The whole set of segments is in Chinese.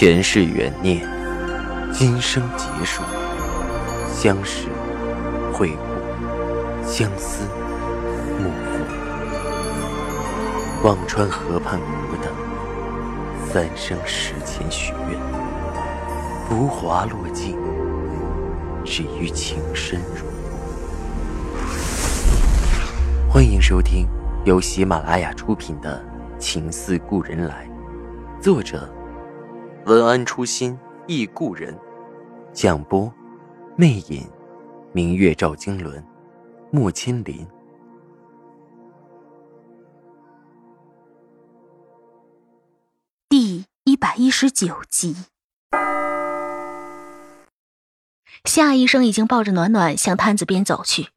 前世缘孽，今生结束，相识、会故，相思、幕赋。忘川河畔苦等，三生石前许愿，浮华落尽，只余情深入。欢迎收听由喜马拉雅出品的《情似故人来》，作者。文安初心忆故人，蒋波，魅影，明月照经纶，木千林。第一百一十九集，夏医生已经抱着暖暖向摊子边走去。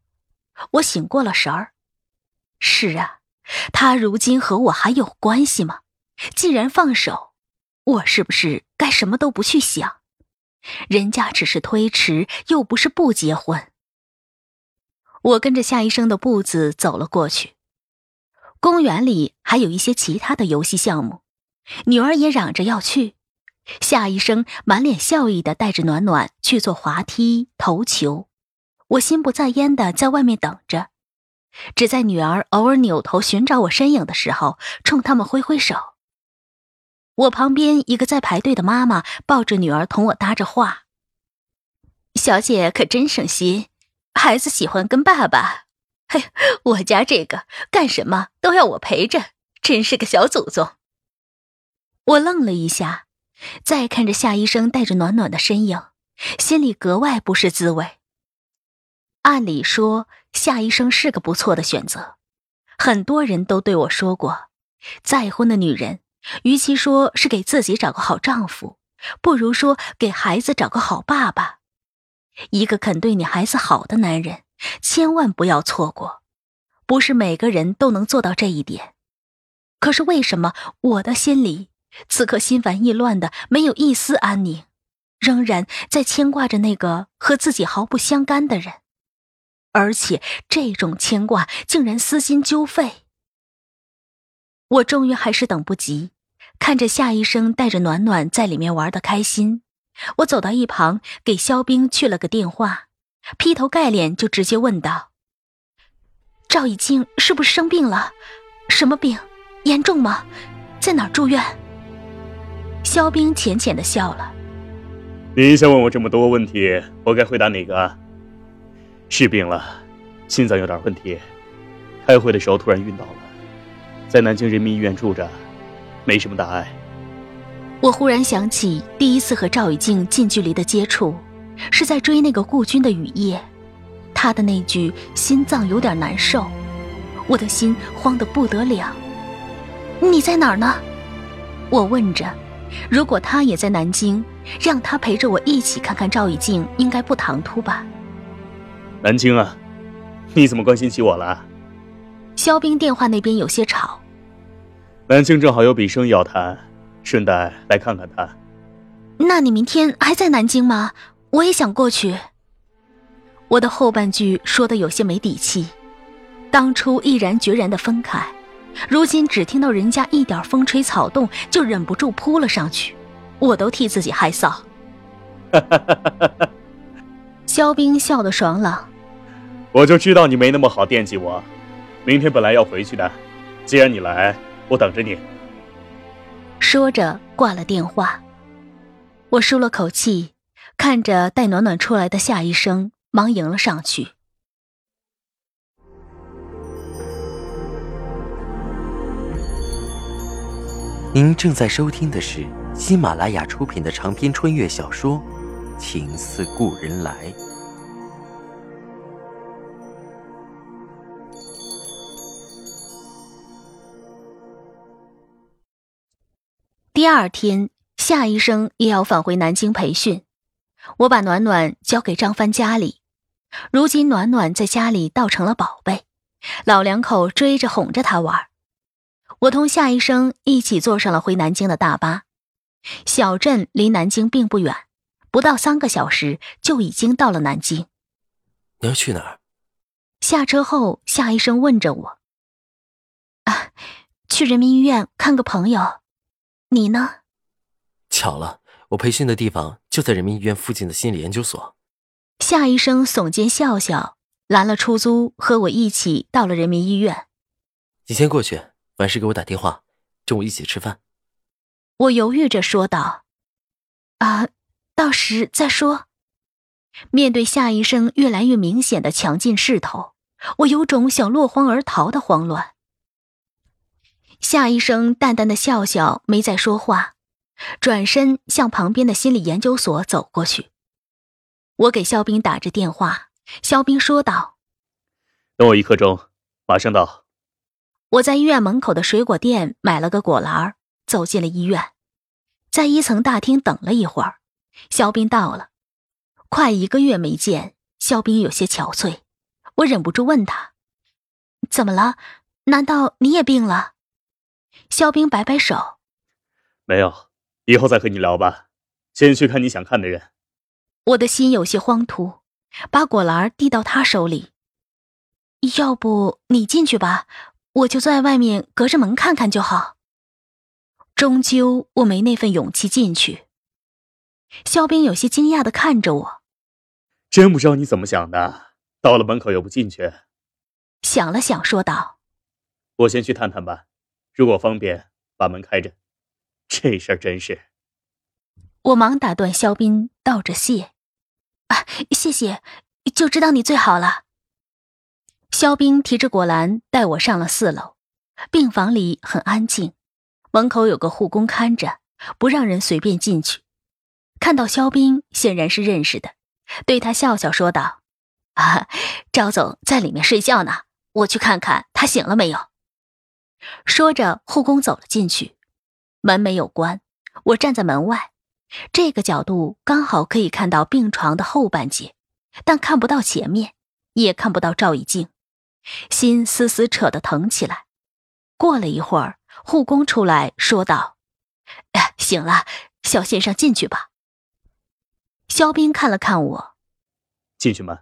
我醒过了神儿。是啊，他如今和我还有关系吗？既然放手。我是不是该什么都不去想？人家只是推迟，又不是不结婚。我跟着夏医生的步子走了过去。公园里还有一些其他的游戏项目，女儿也嚷着要去。夏医生满脸笑意的带着暖暖去做滑梯、投球。我心不在焉的在外面等着，只在女儿偶尔扭头寻找我身影的时候，冲他们挥挥手。我旁边一个在排队的妈妈抱着女儿同我搭着话：“小姐可真省心，孩子喜欢跟爸爸。嘿，我家这个干什么都要我陪着，真是个小祖宗。”我愣了一下，再看着夏医生带着暖暖的身影，心里格外不是滋味。按理说，夏医生是个不错的选择，很多人都对我说过，再婚的女人。与其说是给自己找个好丈夫，不如说给孩子找个好爸爸。一个肯对你孩子好的男人，千万不要错过。不是每个人都能做到这一点。可是为什么我的心里此刻心烦意乱的，没有一丝安宁，仍然在牵挂着那个和自己毫不相干的人，而且这种牵挂竟然撕心揪肺。我终于还是等不及，看着夏医生带着暖暖在里面玩的开心，我走到一旁给肖冰去了个电话，劈头盖脸就直接问道：“赵以静是不是生病了？什么病？严重吗？在哪儿住院？”肖冰浅浅的笑了：“你一下问我这么多问题，我该回答哪个？是病了，心脏有点问题，开会的时候突然晕倒了。”在南京人民医院住着，没什么大碍。我忽然想起第一次和赵雨静近距离的接触，是在追那个顾军的雨夜，他的那句“心脏有点难受”，我的心慌得不得了。你在哪儿呢？我问着。如果他也在南京，让他陪着我一起看看赵雨静，应该不唐突吧？南京啊，你怎么关心起我了？肖冰电话那边有些吵。南京正好有笔生意要谈，顺带来看看他。那你明天还在南京吗？我也想过去。我的后半句说的有些没底气。当初毅然决然的分开，如今只听到人家一点风吹草动就忍不住扑了上去，我都替自己害臊。肖冰笑得爽朗。我就知道你没那么好惦记我。明天本来要回去的，既然你来。我等着你。说着挂了电话，我舒了口气，看着带暖暖出来的夏医生，忙迎了上去。您正在收听的是喜马拉雅出品的长篇穿越小说《情似故人来》。第二天，夏医生也要返回南京培训，我把暖暖交给张帆家里。如今暖暖在家里倒成了宝贝，老两口追着哄着她玩。我同夏医生一起坐上了回南京的大巴。小镇离南京并不远，不到三个小时就已经到了南京。你要去哪儿？下车后，夏医生问着我：“啊，去人民医院看个朋友。”你呢？巧了，我培训的地方就在人民医院附近的心理研究所。夏医生耸肩笑笑，拦了出租，和我一起到了人民医院。你先过去，完事给我打电话，中午一起吃饭。我犹豫着说道：“啊，到时再说。”面对夏医生越来越明显的强劲势头，我有种想落荒而逃的慌乱。夏医生淡淡的笑笑，没再说话，转身向旁边的心理研究所走过去。我给肖兵打着电话，肖兵说道：“等我一刻钟，马上到。”我在医院门口的水果店买了个果篮，走进了医院，在一层大厅等了一会儿，肖兵到了。快一个月没见，肖兵有些憔悴，我忍不住问他：“怎么了？难道你也病了？”肖冰摆摆手：“没有，以后再和你聊吧。先去看你想看的人。”我的心有些慌突，把果篮递到他手里：“要不你进去吧，我就在外面隔着门看看就好。”终究我没那份勇气进去。肖冰有些惊讶的看着我。真不知道你怎么想的，到了门口又不进去。想了想，说道：“我先去探探吧，如果方便，把门开着。这事儿真是……”我忙打断肖斌，道着谢：“啊，谢谢，就知道你最好了。”肖斌提着果篮带我上了四楼，病房里很安静，门口有个护工看着，不让人随便进去。看到肖斌，显然是认识的。对他笑笑说道：“啊，赵总在里面睡觉呢，我去看看他醒了没有。”说着，护工走了进去，门没有关。我站在门外，这个角度刚好可以看到病床的后半截，但看不到前面，也看不到赵以静，心丝丝扯得疼起来。过了一会儿，护工出来说道：“哎，醒了，肖先生进去吧。”肖兵看了看我，进去吗？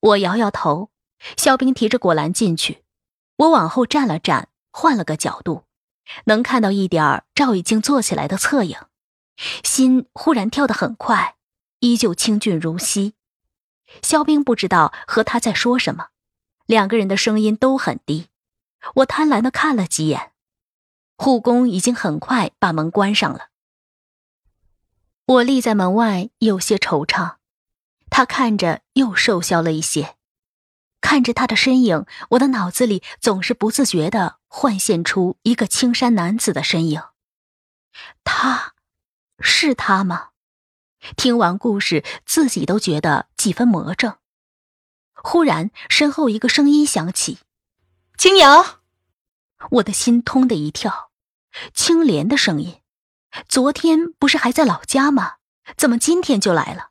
我摇摇头。肖兵提着果篮进去，我往后站了站，换了个角度，能看到一点赵已经坐起来的侧影，心忽然跳得很快，依旧清俊如昔。肖冰不知道和他在说什么，两个人的声音都很低。我贪婪的看了几眼，护工已经很快把门关上了。我立在门外，有些惆怅。他看着又瘦削了一些，看着他的身影，我的脑子里总是不自觉的幻现出一个青衫男子的身影。他，是他吗？听完故事，自己都觉得几分魔怔。忽然，身后一个声音响起：“青瑶！”我的心通的一跳，青莲的声音。昨天不是还在老家吗？怎么今天就来了？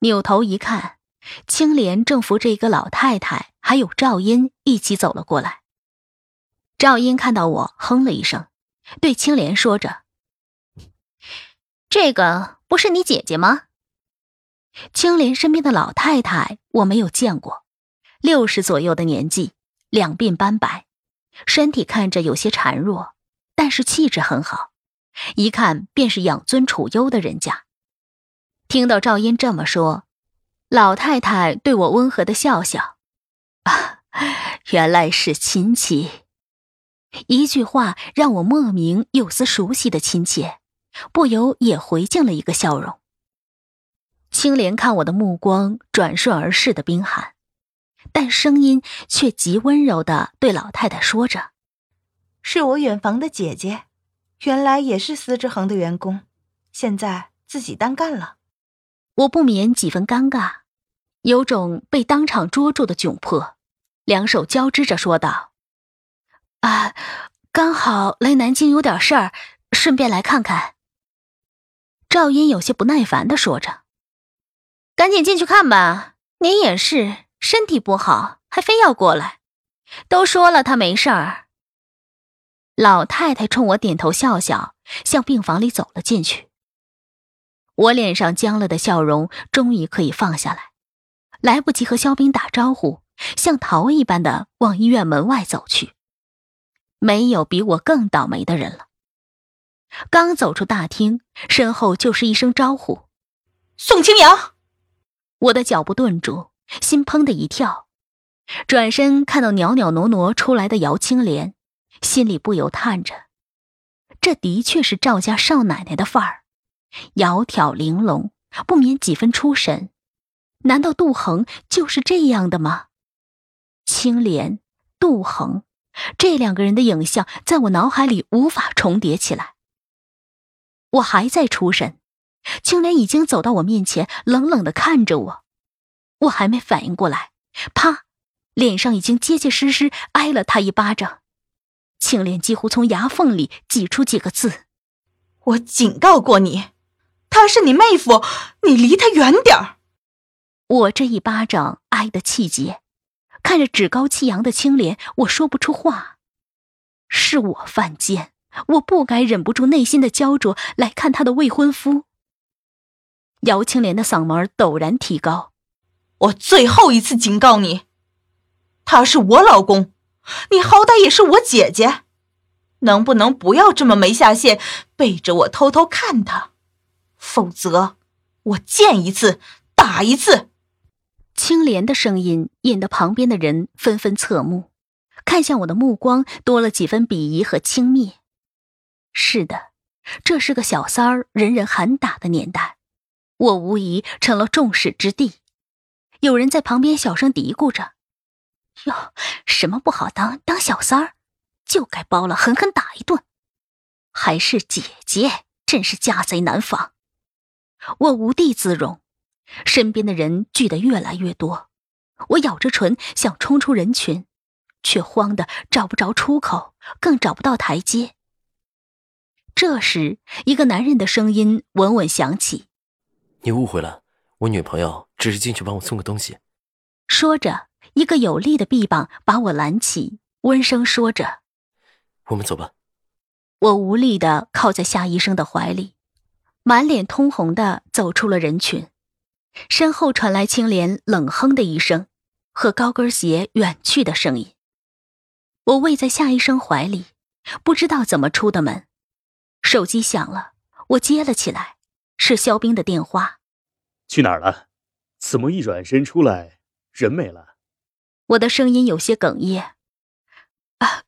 扭头一看，青莲正扶着一个老太太，还有赵英一起走了过来。赵英看到我，哼了一声，对青莲说着：“这个不是你姐姐吗？”青莲身边的老太太我没有见过，六十左右的年纪，两鬓斑白，身体看着有些孱弱，但是气质很好。一看便是养尊处优的人家。听到赵英这么说，老太太对我温和的笑笑：“啊，原来是亲戚。”一句话让我莫名有丝熟悉的亲切，不由也回敬了一个笑容。青莲看我的目光转瞬而逝的冰寒，但声音却极温柔的对老太太说着：“是我远房的姐姐。”原来也是司之恒的员工，现在自己单干了，我不免几分尴尬，有种被当场捉住的窘迫，两手交织着说道：“啊，刚好来南京有点事儿，顺便来看看。”赵英有些不耐烦的说着：“赶紧进去看吧，您也是身体不好，还非要过来，都说了他没事儿。”老太太冲我点头笑笑，向病房里走了进去。我脸上僵了的笑容终于可以放下来，来不及和肖兵打招呼，像逃一般的往医院门外走去。没有比我更倒霉的人了。刚走出大厅，身后就是一声招呼：“宋清扬！”我的脚步顿住，心砰的一跳，转身看到袅袅挪挪出来的姚青莲，心里不由叹着：这的确是赵家少奶奶的范儿，窈窕玲珑，不免几分出神。难道杜恒就是这样的吗？青莲、杜恒，这两个人的影像在我脑海里无法重叠起来。我还在出神。青莲已经走到我面前，冷冷的看着我。我还没反应过来，啪，脸上已经结结实实挨了他一巴掌。青莲几乎从牙缝里挤出几个字：“我警告过你，她是你妹夫，你离她远点儿。”我这一巴掌挨得气结，看着趾高气扬的青莲，我说不出话。是我犯贱，我不该忍不住内心的焦灼来看他的未婚夫。姚青莲的嗓门陡然提高：“我最后一次警告你，他是我老公，你好歹也是我姐姐，能不能不要这么没下限，背着我偷偷看他？否则，我见一次打一次。”青莲的声音引得旁边的人纷纷侧目，看向我的目光多了几分鄙夷和轻蔑。是的，这是个小三儿人人喊打的年代。我无疑成了众矢之的，有人在旁边小声嘀咕着：“哟，什么不好当？当小三儿就该包了，狠狠打一顿。还是姐姐，真是家贼难防。”我无地自容，身边的人聚得越来越多，我咬着唇想冲出人群，却慌得找不着出口，更找不到台阶。这时，一个男人的声音稳稳响起。你误会了，我女朋友只是进去帮我送个东西。说着，一个有力的臂膀把我拦起，温声说着：“我们走吧。”我无力的靠在夏医生的怀里，满脸通红的走出了人群，身后传来青莲冷哼的一声，和高跟鞋远去的声音。我偎在夏医生怀里，不知道怎么出的门，手机响了，我接了起来。是肖冰的电话，去哪儿了？怎么一转身出来人没了？我的声音有些哽咽。啊，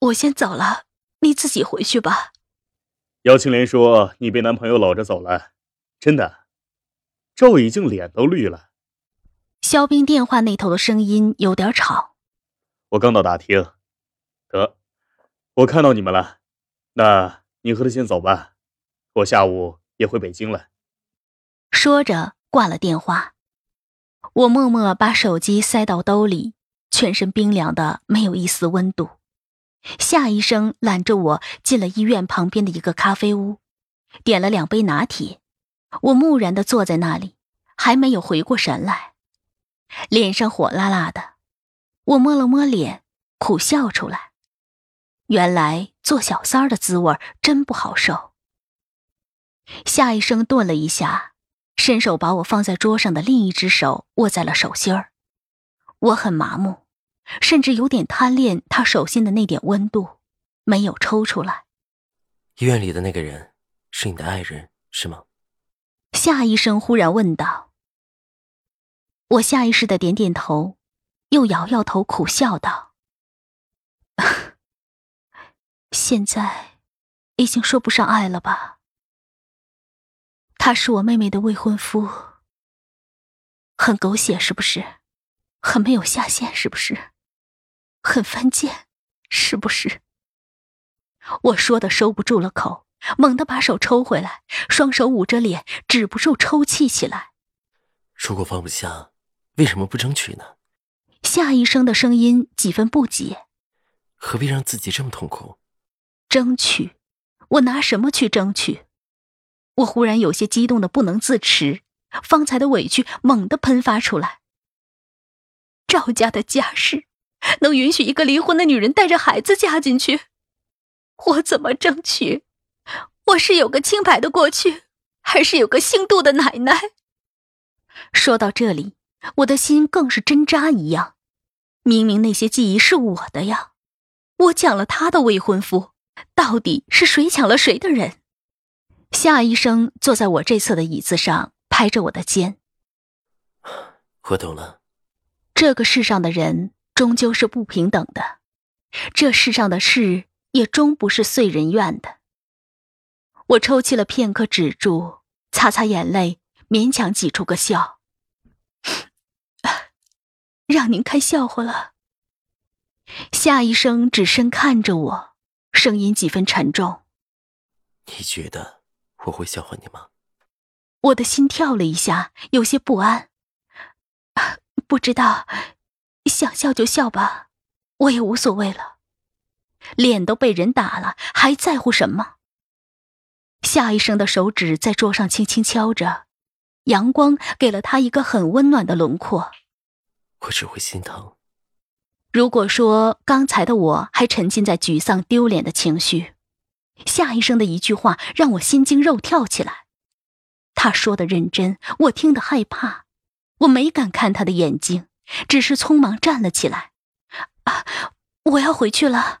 我先走了，你自己回去吧。姚青莲说你被男朋友搂着走了，真的？赵已经脸都绿了。肖冰电话那头的声音有点吵。我刚到大厅，得，我看到你们了。那你和他先走吧，我下午。也回北京了。说着挂了电话，我默默把手机塞到兜里，全身冰凉的没有一丝温度。夏医生揽着我进了医院旁边的一个咖啡屋，点了两杯拿铁。我木然的坐在那里，还没有回过神来，脸上火辣辣的。我摸了摸脸，苦笑出来。原来做小三儿的滋味真不好受。夏医生顿了一下，伸手把我放在桌上的另一只手握在了手心儿。我很麻木，甚至有点贪恋他手心的那点温度，没有抽出来。医院里的那个人是你的爱人，是吗？夏医生忽然问道。我下意识的点点头，又摇摇头，苦笑道：“ 现在已经说不上爱了吧。”他是我妹妹的未婚夫，很狗血是不是？很没有下限是不是？很犯贱是不是？我说的收不住了口，猛地把手抽回来，双手捂着脸，止不住抽泣起来。如果放不下，为什么不争取呢？夏医生的声音几分不解。何必让自己这么痛苦？争取？我拿什么去争取？我忽然有些激动的不能自持，方才的委屈猛地喷发出来。赵家的家事，能允许一个离婚的女人带着孩子嫁进去？我怎么争取？我是有个清白的过去，还是有个姓杜的奶奶？说到这里，我的心更是针扎一样。明明那些记忆是我的呀，我抢了他的未婚夫，到底是谁抢了谁的人？夏医生坐在我这侧的椅子上，拍着我的肩。我懂了。这个世上的人终究是不平等的，这世上的事也终不是遂人愿的。我抽泣了片刻，止住，擦擦眼泪，勉强挤出个笑。让您开笑话了。夏医生只身看着我，声音几分沉重。你觉得我会笑话你吗？我的心跳了一下，有些不安。不知道，想笑就笑吧，我也无所谓了。脸都被人打了，还在乎什么？夏医生的手指在桌上轻轻敲着，阳光给了他一个很温暖的轮廓。我只会心疼。如果说刚才的我还沉浸在沮丧、丢脸的情绪，夏医生的一句话让我心惊肉跳起来。他说的认真，我听得害怕，我没敢看他的眼睛，只是匆忙站了起来。啊，我要回去了。